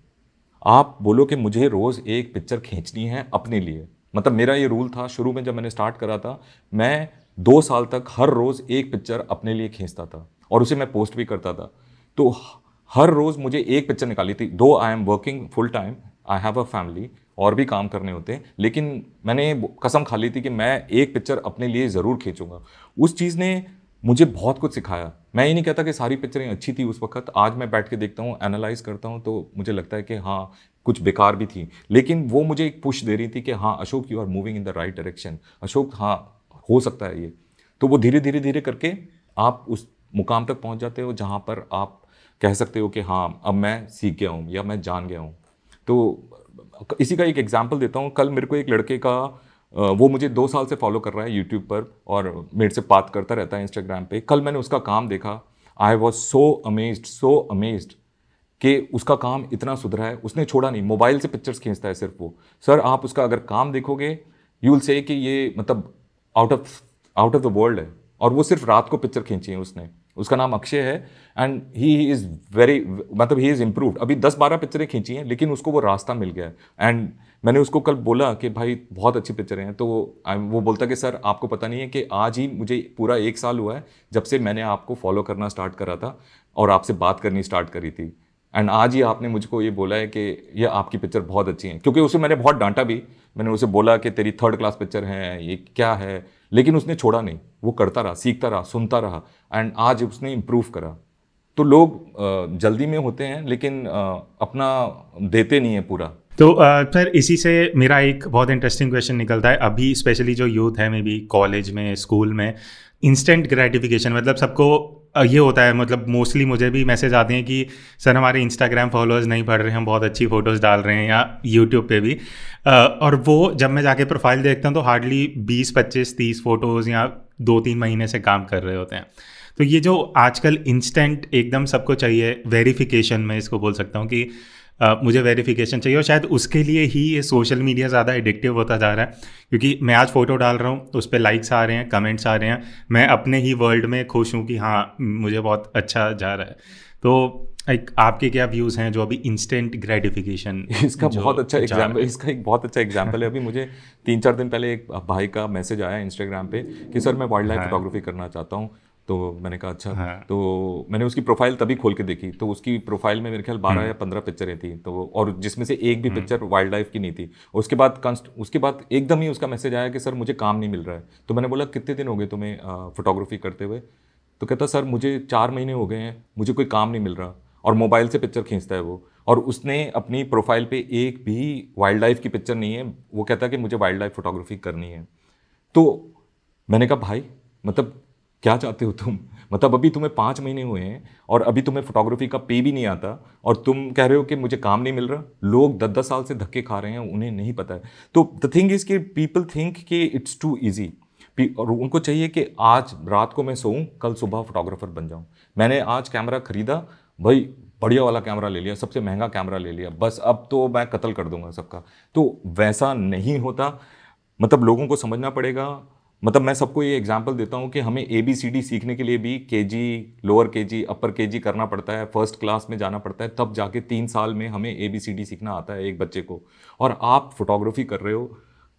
आप बोलो कि मुझे रोज़ एक पिक्चर खींचनी है अपने लिए। मतलब मेरा ये रूल था, शुरू में जब मैंने स्टार्ट करा था, मैं दो साल तक हर रोज़ एक पिक्चर अपने लिए खींचता था और उसे मैं पोस्ट भी करता था। तो हर रोज़ मुझे एक पिक्चर निकाली थी। Though I am working full time I have a family और भी काम करने होते हैं। लेकिन मैंने कसम खा ली थी कि मैं एक पिक्चर अपने लिए ज़रूर खींचूँगा। उस चीज़ ने मुझे बहुत कुछ सिखाया। मैं ये नहीं कहता कि सारी पिक्चरें अच्छी थी उस वक्त। आज मैं बैठ के देखता हूँ एनालाइज करता हूँ तो मुझे लगता है कि हाँ कुछ बेकार भी थी। लेकिन वो मुझे एक पुश दे रही थी कि हाँ Ashok you are moving in the right direction Ashok हाँ हो सकता है ये। तो वो धीरे धीरे धीरे करके आप उस मुकाम तक पहुँच जाते हो जहाँ पर आप कह सकते हो कि हाँ अब मैं सीख गया हूँ या मैं जान गया हूँ। तो इसी का एक एग्ज़ाम्पल देता हूँ। कल मेरे को एक लड़के का वो मुझे दो साल से फॉलो कर रहा है यूट्यूब पर और मेरे से बात करता रहता है इंस्टाग्राम पे। कल मैंने उसका काम देखा। I was so amazed so amazed कि उसका काम इतना सुधरा है, उसने छोड़ा नहीं। मोबाइल से पिक्चर्स खींचता है सिर्फ़ वो। सर आप उसका अगर काम देखोगे यू विल से कि ये मतलब out of out of the world है। और वो सिर्फ़ रात को पिक्चर खींची है उसने। उसका नाम अक्षय है एंड ही इज़ वेरी मतलब ही इज़ इम्प्रूवड अभी दस बारह पिक्चरें खींची हैं, लेकिन उसको वो रास्ता मिल गया है। एंड मैंने उसको कल बोला कि भाई, बहुत अच्छी पिक्चरें हैं। तो वो बोलता कि सर आपको पता नहीं है कि आज ही मुझे पूरा एक साल हुआ है जब से मैंने आपको फॉलो करना स्टार्ट करा था और आपसे बात करनी स्टार्ट करी थी। एंड आज ही आपने मुझको ये बोला है कि ये आपकी पिक्चर बहुत अच्छी है। क्योंकि उसे मैंने बहुत डांटा भी। मैंने उसे बोला कि तेरी थर्ड क्लास पिक्चर है, ये क्या है? लेकिन उसने छोड़ा नहीं। वो करता रहा, सीखता रहा, सुनता रहा। एंड आज उसने इम्प्रूव करा। तो लोग जल्दी में होते हैं, लेकिन अपना देते नहीं है पूरा। तो सर इसी से मेरा एक बहुत इंटरेस्टिंग क्वेश्चन निकलता है। अभी स्पेशली जो यूथ है मे बी कॉलेज में स्कूल में इंस्टेंट ग्रेटिफिकेशन मतलब सबको ये होता है मतलब मोस्टली मुझे भी मैसेज आते हैं कि, सर, हमारे इंस्टाग्राम फॉलोअर्स नहीं बढ़ रहे हैं हम बहुत अच्छी फ़ोटोज़ डाल रहे हैं या यूट्यूब पे भी। और वो जब मैं जाके प्रोफ़ाइल देखता हूँ तो हार्डली बीस, पच्चीस, तीस फ़ोटोज़ या दो तीन महीने से काम कर रहे होते हैं। तो ये जो आजकल इंस्टेंट एकदम सबको चाहिए वेरिफिकेशन में इसको बोल सकता हूँ कि Uh, मुझे वेरिफिकेशन चाहिए और शायद उसके लिए ही ये सोशल मीडिया ज़्यादा एडिक्टिव होता जा रहा है। क्योंकि मैं आज फ़ोटो डाल रहा हूँ उस पर लाइक्स आ रहे हैं कमेंट्स आ रहे हैं। मैं अपने ही वर्ल्ड में खुश हूँ कि हाँ मुझे बहुत अच्छा जा रहा है। तो एक आपके क्या व्यूज़ हैं जो अभी इंस्टेंट ग्रेटिफिकेशन [LAUGHS] इसका बहुत अच्छा एग्ज़ाम्पल इसका एक बहुत अच्छा एग्ज़ाम्पल है। अभी मुझे [LAUGHS] तीन चार दिन पहले एक भाई का मैसेज आया इंस्टाग्राम पे कि सर मैं वाइल्ड लाइफ फोटोग्राफी करना चाहता हूँ। तो मैंने कहा अच्छा। हाँ। तो मैंने उसकी प्रोफ़ाइल तभी खोल के देखी। तो उसकी प्रोफ़ाइल में मेरे ख्याल बारह हम्म। या पंद्रह पिक्चरें थी। तो और जिसमें से एक भी पिक्चर वाइल्ड लाइफ की नहीं थी। उसके बाद कंस्ट उसके बाद एकदम ही उसका मैसेज आया कि सर मुझे काम नहीं मिल रहा है। तो मैंने बोला कितने दिन हो गए तुम्हें फोटोग्राफी करते हुए? तो कहता सर मुझे चार महीने हो गए हैं। मुझे कोई काम नहीं मिल रहा। और मोबाइल से पिक्चर खींचता है वो। और उसने अपनी प्रोफ़ाइल पे एक भी वाइल्ड लाइफ की पिक्चर नहीं है। वो कहता कि मुझे वाइल्ड लाइफ फोटोग्राफी करनी है। तो मैंने कहा भाई मतलब क्या चाहते हो तुम? मतलब अभी तुम्हें पाँच महीने हुए हैं और अभी तुम्हें फोटोग्राफी का पे भी नहीं आता और तुम कह रहे हो कि मुझे काम नहीं मिल रहा। लोग दस दस साल से धक्के खा रहे हैं, उन्हें नहीं पता है। तो द थिंग इज़ कि पीपल थिंक कि इट्स टू ईजी और उनको चाहिए कि आज रात को मैं सोऊं, कल सुबह फोटोग्राफर बन जाऊँ। मैंने आज कैमरा खरीदा, भाई बढ़िया वाला कैमरा ले लिया, सबसे महँगा कैमरा ले लिया। बस अब तो मैं कत्ल कर दूँगा सबका। तो वैसा नहीं होता। मतलब लोगों को समझना पड़ेगा मतलब मैं सबको ये एग्ज़ाम्पल देता हूँ कि हमें ए बी सी डी सीखने के लिए भी के जी लोअर के जी अपर के जी करना पड़ता है फ़र्स्ट क्लास में जाना पड़ता है, तब जाके तीन साल में हमें ए बी सी डी सीखना आता है एक बच्चे को। और आप फोटोग्राफी कर रहे हो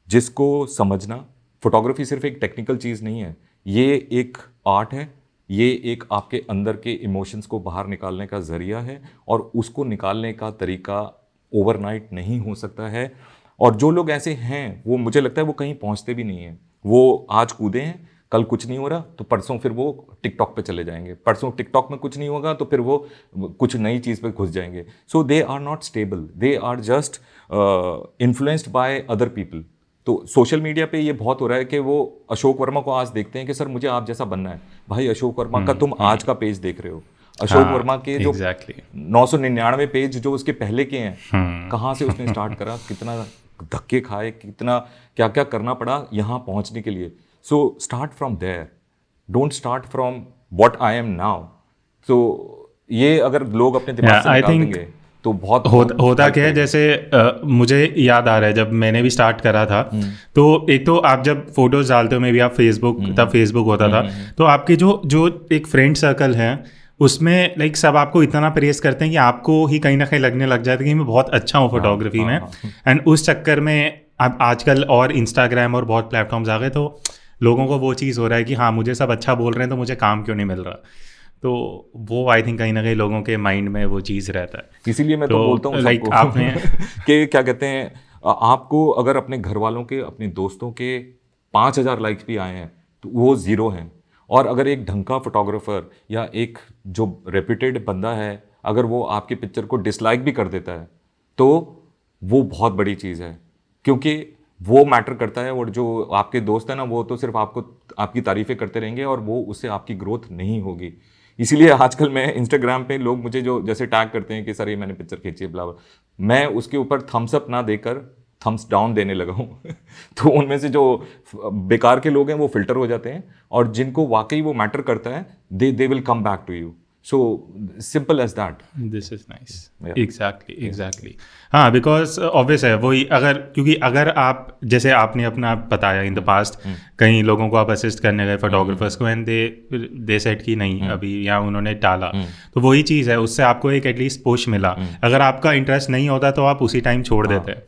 जिसको समझना फोटोग्राफी सिर्फ़ एक टेक्निकल चीज़ नहीं है, ये एक आर्ट है, ये एक आपके अंदर के इमोशंस को बाहर निकालने का ज़रिया है और उसको निकालने का तरीका ओवरनाइट नहीं हो सकता है। और जो लोग ऐसे हैं, वो मुझे लगता है वो कहीं पहुँचते भी नहीं हैं। वो आज कूदे हैं कल कुछ नहीं हो रहा तो परसों फिर वो टिकटॉक पे चले जाएँगे। परसों टिकटॉक में कुछ नहीं होगा तो फिर वो कुछ नई चीज़ पे घुस जाएँगे। So they are not stable they are just influenced by other people तो सोशल मीडिया पे ये बहुत हो रहा है कि वो अशोक वर्मा को आज देखते हैं कि सर मुझे आप जैसा बनना है। भाई अशोक वर्मा का हम्म, तुम आज का पेज देख रहे हो। अशोक हाँ, वर्मा के जो नौ सौ निन्यानवे पेज जो उसके पहले के हैं हम्म। कहाँ से उसने स्टार्ट करा? कितना धक्के खाए कितना क्या क्या करना पड़ा यहाँ पहुँचने के लिए। So start from there don't start from what I am now so ये अगर लोग अपने दिमाग से निकाल देंगे तो बहुत हो, होता क्या है जैसे आ, मुझे याद आ रहा है जब मैंने भी स्टार्ट करा था हम्म। तो एक तो आप जब फ़ोटोज़ डालते हो मे भी आप फेसबुक हम्म। तब फेसबुक होता था हम्म, तो आपके जो जो एक फ्रेंड सर्कल है उसमें लाइक सब आपको इतना प्रेस करते हैं कि आपको ही कहीं ना कहीं लगने लग जाता है कि मैं बहुत अच्छा हूँ फोटोग्राफी हाँ, में। एंड हाँ, हाँ। उस चक्कर में अब आजकल और इंस्टाग्राम और बहुत प्लेटफॉर्म्स आ गए तो लोगों को वो चीज़ हो रहा है कि हाँ मुझे सब अच्छा बोल रहे हैं तो मुझे काम क्यों नहीं मिल रहा? तो वो आई थिंक कहीं ना कहीं लोगों के माइंड में वो चीज़ रहता है। इसीलिए मैं तो, तो बोलता हूँ लाइक [LAUGHS] आपने कि क्या कहते हैं आपको अगर अपने घर वालों के अपने दोस्तों के पाँच हज़ार लाइक्स भी आए हैं तो वो ज़ीरो हैं। और अगर एक ढंग का फोटोग्राफर या एक जो रेप्यूटेड बंदा है, अगर वो आपके पिक्चर को डिसलाइक भी कर देता है तो वो बहुत बड़ी चीज़ है। क्योंकि वो मैटर करता है, और जो आपके दोस्त हैं ना, वो तो सिर्फ़ आपको, आपकी तारीफ़ें करते रहेंगे और वो उससे आपकी ग्रोथ नहीं होगी। इसीलिए आजकल मैं इंस्टाग्राम पे लोग मुझे जो, जैसे टैग करते हैं कि, सर, ये मैंने पिक्चर खींची ब्लावर मैं उसके ऊपर थम्सअप ना देकर थम्स डाउन देने लगा हूँ। [LAUGHS] तो उनमें से जो बेकार के लोग हैं वो फ़िल्टर हो जाते हैं और जिनको वाकई वो मैटर करता है they they will come back to you so simple as that this is nice exactly exactly हाँ बिकॉज़ ऑब्वियस है वही अगर क्योंकि अगर आप जैसे आपने अपना बताया इन द पास्ट कई लोगों को आप असिस्ट करने गए फोटोग्राफर्स को एंड दे दे सेट की नहीं hmm. अभी या उन्होंने टाला। hmm. तो वही चीज़ है उससे आपको एक एटलीस्ट पुश मिला. अगर आपका इंटरेस्ट नहीं होता तो आप उसी टाइम छोड़ हाँ. देते।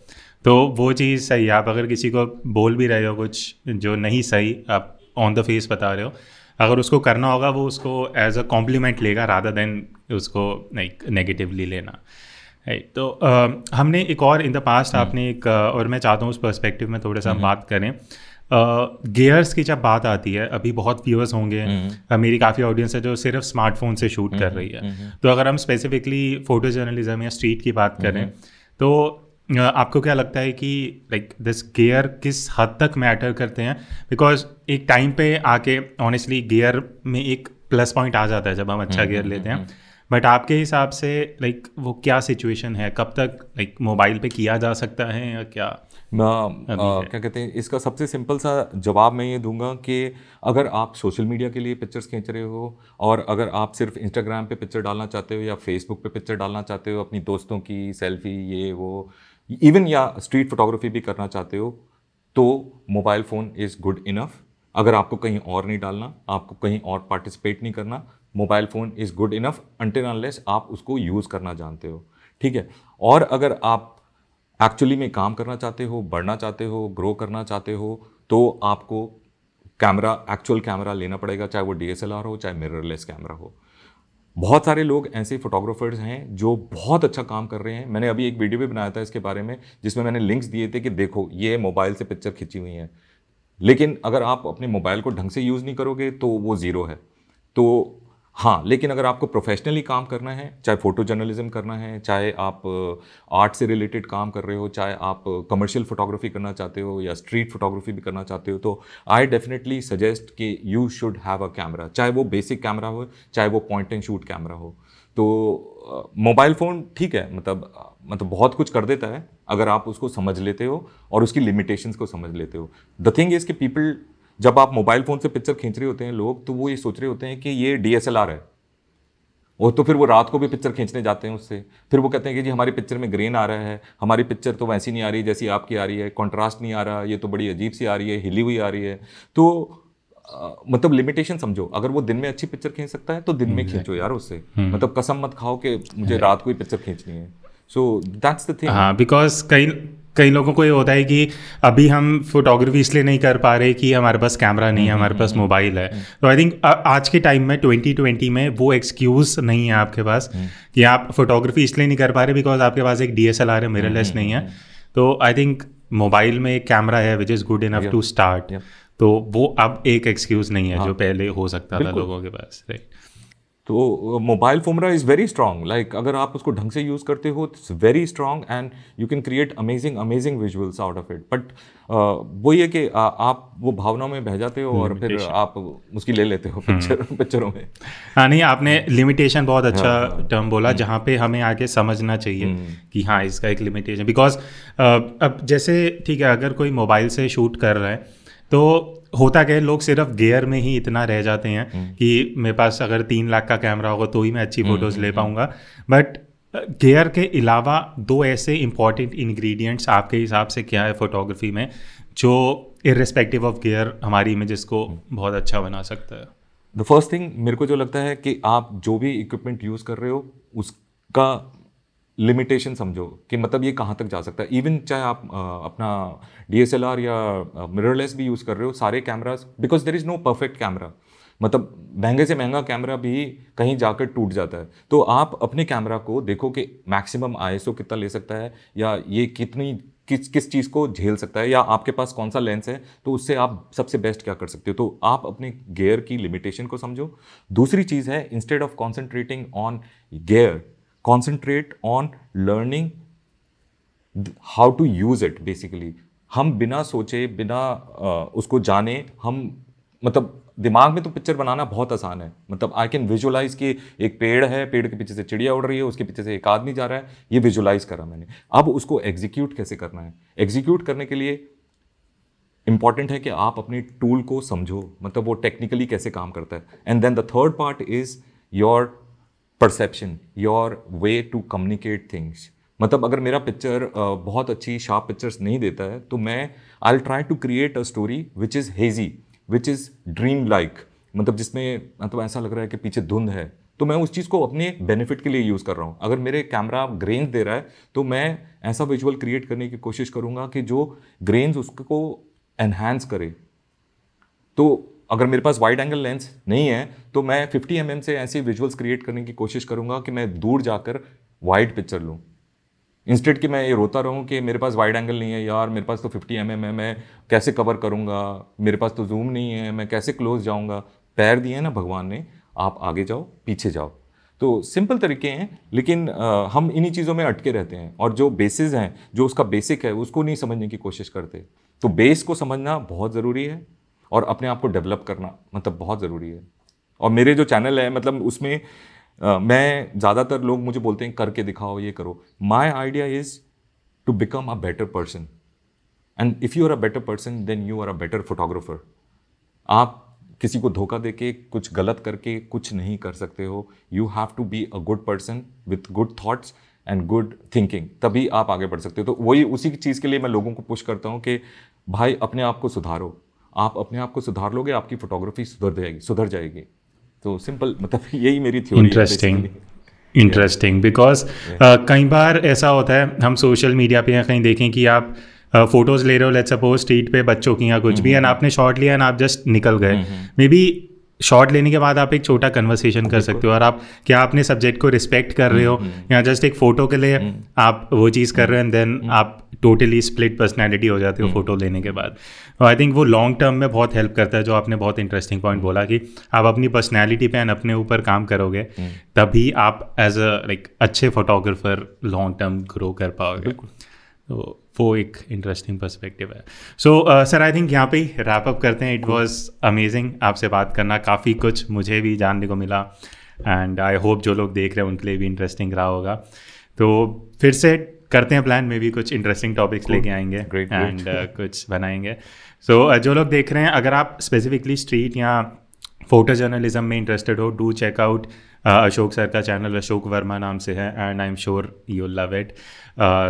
तो वो चीज़ सही है आप अगर किसी को बोल भी रहे हो कुछ जो नहीं सही आप ऑन द फेस बता रहे हो अगर उसको करना होगा वो उसको एज अ कॉम्प्लीमेंट लेगा राधा देन उसको लाइक नेगेटिवली लेना। तो uh, हमने एक और इन द पास्ट आपने एक और मैं चाहता हूँ उस पर्सपेक्टिव में थोड़ा सा बात करें। गियर्स की जब बात आती है अभी बहुत व्यूअर्स होंगे uh, मेरी काफ़ी ऑडियंस है जो सिर्फ़ स्मार्टफ़ोन से शूट कर रही है। तो अगर हम स्पेसिफिकली फ़ोटो जर्नलिज्म या स्ट्रीट की बात करें तो आपको क्या लगता है कि लाइक दिस गेयर किस हद तक मैटर करते हैं? बिकॉज़ एक टाइम पे आके ऑनेस्टली गेयर में एक प्लस पॉइंट आ जाता है जब हम अच्छा गेयर लेते हैं। बट आपके हिसाब से लाइक वो क्या सिचुएशन है? कब तक लाइक मोबाइल पे किया जा सकता है या क्या? मैं क्या कहते हैं इसका सबसे सिंपल सा जवाब मैं ये दूँगा कि अगर आप सोशल मीडिया के लिए पिक्चर्स खींच रहे हो और अगर आप सिर्फ़ इंस्टाग्राम पे पिक्चर डालना चाहते हो या फेसबुक पे पिक्चर डालना चाहते हो अपनी दोस्तों की सेल्फी ये वो इवन या स्ट्रीट फोटोग्राफी भी करना चाहते हो तो mobile phone is good enough अगर आपको कहीं और नहीं डालना, आपको कहीं और पार्टिसिपेट नहीं करना mobile phone is good enough until unless आप उसको यूज़ करना जानते हो। ठीक है? और अगर आप एक्चुअली में काम करना चाहते हो, बढ़ना चाहते हो ग्रो करना चाहते हो तो आपको कैमरा एक्चुअल कैमरा लेना पड़ेगा, चाहे वो डीएसएलआर हो, चाहे मिररलेस कैमरा हो। बहुत सारे लोग ऐसे फोटोग्राफर्स हैं जो बहुत अच्छा काम कर रहे हैं। मैंने अभी एक वीडियो भी बनाया था इसके बारे में, जिसमें मैंने लिंक्स दिए थे कि देखो, ये मोबाइल से पिक्चर खिंची हुई है। लेकिन अगर आप अपने मोबाइल को ढंग से यूज़ नहीं करोगे तो वो ज़ीरो है। तो हाँ लेकिन अगर आपको प्रोफेशनली काम करना है, चाहे फ़ोटो जर्नलिज्म करना है, चाहे आप आर्ट से रिलेटेड काम कर रहे हो, चाहे आप कमर्शियल फोटोग्राफी करना चाहते हो या स्ट्रीट फोटोग्राफी भी करना चाहते हो तो आई डेफिनेटली सजेस्ट कि you should have a camera चाहे वो बेसिक कैमरा हो, चाहे वो पॉइंट एंड शूट कैमरा हो। तो मोबाइल फ़ोन ठीक है मतलब मतलब बहुत कुछ कर देता है, अगर आप उसको समझ लेते हो और उसकी लिमिटेशंस को समझ लेते हो। द थिंग इज़ कि पीपल जब आप मोबाइल फ़ोन से पिक्चर खींच रहे होते हैं लोग तो वो ये सोच रहे होते हैं कि ये डीएसएलआर है। और तो फिर वो रात को भी पिक्चर खींचने जाते हैं उससे। फिर वो कहते हैं कि जी हमारी पिक्चर में ग्रेन आ रहा है हमारी पिक्चर तो वैसी नहीं आ रही जैसी आपकी आ रही है कॉन्ट्रास्ट नहीं आ रहा ये तो बड़ी अजीब सी आ रही है हिली हुई आ रही है। तो आ, मतलब लिमिटेशन समझो अगर वो दिन में अच्छी पिक्चर खींच सकता है तो दिन में खींचो यार उससे। हम्म। मतलब कसम मत खाओ कि मुझे रात को ही पिक्चर खींचनी है। सो दैट्स द थिंग हाँ बिकॉज़ कई कई लोगों को ये होता है कि अभी हम फोटोग्राफी इसलिए नहीं कर पा रहे कि हमारे पास कैमरा नहीं है हमारे पास मोबाइल है। तो आई थिंक आज के टाइम में 2020 में वो एक्सक्यूज नहीं है आपके पास कि आप फोटोग्राफी इसलिए नहीं कर पा रहे बिकॉज़ आपके पास एक डी एस एल आर है मेरे लेस नहीं है। तो आई थिंक मोबाइल में एक कैमरा है which is good enough to start तो वो अब एक एक्सक्यूज नहीं है हाँ, जो पहले हो सकता था लोगों के पास राइट तो मोबाइल फोमरा इज़ वेरी स्ट्रॉन्ग लाइक अगर आप उसको ढंग से यूज़ करते हो it's very strong and you can create amazing amazing visuals out of it but वो ये कि आ, आप वो भावनाओं में बह जाते हो और फिर आप उसकी ले लेते हो पिक्चर हम्म। पिक्चरों में हाँ नहीं आपने लिमिटेशन बहुत अच्छा हाँ, टर्म हाँ। बोला हम्म। जहाँ पे हमें आगे समझना चाहिए। कि हाँ इसका एक लिमिटेशन बिकॉज़ अब जैसे ठीक है अगर कोई मोबाइल से शूट कर रहा है तो होता क्या है लोग सिर्फ़ गेयर में ही इतना रह जाते हैं हम्म। कि मेरे पास अगर तीन लाख का कैमरा होगा तो ही मैं अच्छी फ़ोटोज़ हम्म, ले हम्म, पाऊँगा। बट गेयर के अलावा दो ऐसे इंपॉर्टेंट इंग्रेडिएंट्स आपके हिसाब से क्या है फोटोग्राफी में जो इरिस्पेक्टिव ऑफ़ गेयर हमारी इमेजेस को बहुत अच्छा बना सकता है। द फ़र्स्ट थिंग मेरे को जो लगता है कि आप जो भी इक्विपमेंट यूज़ कर रहे हो उसका लिमिटेशन समझो कि मतलब ये कहाँ तक जा सकता है। इवन चाहे आप आ, अपना डी एस एल आर या मिररलेस भी यूज़ कर रहे हो सारे cameras because there is no perfect camera मतलब महँगे से महँगा कैमरा भी कहीं जाकर टूट जाता है। तो आप अपने कैमरा को देखो कि मैक्सिमम आईएसओ कितना ले सकता है या ये कितनी किस किस चीज़ को झेल सकता है या आपके पास कौन सा लेंस है तो उससे आप सबसे बेस्ट क्या कर सकते हो। तो आप अपने गेयर की लिमिटेशन को समझो। दूसरी चीज़ है instead of concentrating on gear concentrate on learning how to use it basically हम बिना सोचे, बिना उसको जाने, हम मतलब दिमाग में तो पिक्चर बनाना बहुत आसान है। मतलब आई कैन विजुअलाइज कि एक पेड़ है, पेड़ के पीछे से चिड़िया उड़ रही है, उसके पीछे से एक आदमी जा रहा है, ये विजुअलाइज करा मैंने। अब उसको एग्जीक्यूट कैसे करना है? एग्जीक्यूट करने के लिए इंपॉर्टेंट है कि आप अपने टूल को समझो। मतलब वो टेक्निकली कैसे काम करता है। And then the third part is your perception your way to communicate things मतलब अगर मेरा पिक्चर बहुत अच्छी शार्प पिक्चर्स नहीं देता है तो मैं I try to create a story which is hazy which is dream like मतलब जिसमें मतलब ऐसा लग रहा है कि पीछे धुंध है। तो मैं उस चीज़ को अपने बेनिफिट के लिए यूज़ कर रहा हूँ। अगर मेरे कैमरा ग्रेन्स दे रहा है तो मैं ऐसा विजुअल क्रिएट करने की कोशिश करूँगा कि जो ग्रेन्स उसको एनहेंस करे। तो अगर मेरे पास वाइड एंगल लेंस नहीं है तो मैं 50 एम mm से ऐसे विजुअल्स क्रिएट करने की कोशिश करूँगा कि मैं दूर जाकर वाइड पिक्चर लूँ। इंस्टेड कि मैं ये रोता रहूँ कि मेरे पास वाइड एंगल नहीं है यार मेरे पास तो 50 एम mm है मैं कैसे कवर करूँगा? मेरे पास तो जूम नहीं है मैं कैसे क्लोज जाऊँगा? पैर दिए ना भगवान ने आप आगे जाओ पीछे जाओ। तो सिंपल तरीके हैं लेकिन आ, हम इन्हीं चीज़ों में अटके रहते हैं और जो बेसिस हैं जो उसका बेसिक है उसको नहीं समझने की कोशिश करते। तो बेस को समझना बहुत ज़रूरी है। और अपने आप को डेवलप करना मतलब बहुत ज़रूरी है। और मेरे जो चैनल है मतलब उसमें आ, मैं ज़्यादातर लोग मुझे बोलते हैं करके दिखाओ ये करो। My idea is to become a better person and if you are a better person then you are a better photographer आप किसी को धोखा दे के कुछ गलत करके कुछ नहीं कर सकते हो। You have to be a good person with good thoughts and good thinking तभी आप आगे बढ़ सकते हो। तो वही उसी चीज़ के लिए मैं लोगों को पुश करता हूँ कि भाई अपने आप को सुधारो। आप अपने आप को सुधार लोगे आपकी फोटोग्राफी सुधर जाएगी सुधर जाएगी। तो सिंपल मतलब [LAUGHS] यही मेरी थ्योरी इंटरेस्टिंग इंटरेस्टिंग बिकॉज़ कई बार ऐसा होता है हम सोशल मीडिया पे या कहीं देखें कि आप फ़ोटोज़ ले रहे हो लेट्स सपोज़ स्ट्रीट पे बच्चों की या कुछ भी एंड आपने शॉर्ट लिया एंड आप जस्ट निकल गए। मे बी शॉट लेने के बाद आप एक छोटा कन्वर्सेशन कर सकते हो और आप क्या अपने सब्जेक्ट को रिस्पेक्ट कर रहे हो? या जस्ट एक फ़ोटो के लिए आप वो चीज़ कर रहे हो एंड देन आप टोटली स्प्लिट पर्सनैलिटी हो जाती हो फ़ोटो लेने के बाद। आई थिंक वो लॉन्ग टर्म में बहुत हेल्प करता है जो आपने बहुत इंटरेस्टिंग पॉइंट बोला कि आप अपनी पर्सनैलिटी पे एंड अपने ऊपर काम करोगे तभी आप एज अ लाइक अच्छे फोटोग्राफर लॉन्ग टर्म ग्रो कर पाओगे। तो वो एक इंटरेस्टिंग पर्सपेक्टिव है। सो सर आई थिंक यहाँ पे ही रैप अप करते हैं। इट वॉज़ अमेजिंग आपसे बात करना। काफ़ी कुछ मुझे भी जानने को मिला। एंड आई होप जो लोग देख रहे हैं उनके लिए भी इंटरेस्टिंग रहा होगा। तो फिर से करते हैं प्लान में भी कुछ इंटरेस्टिंग टॉपिक्स लेके आएँगे। एंड uh, कुछ बनाएँगे। सो so, uh, जो लोग देख रहे हैं अगर आप स्पेसिफिकली स्ट्रीट या फ़ोटो जर्नलिज्म में इंटरेस्टेड हो do check out Ashok sir का चैनल अशोक वर्मा नाम से है and I am sure you love it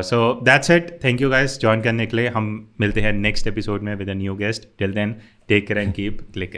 so that's it thank you guys join करने के लिए हम मिलते हैं नेक्स्ट एपिसोड में with a new guest till then take care and keep click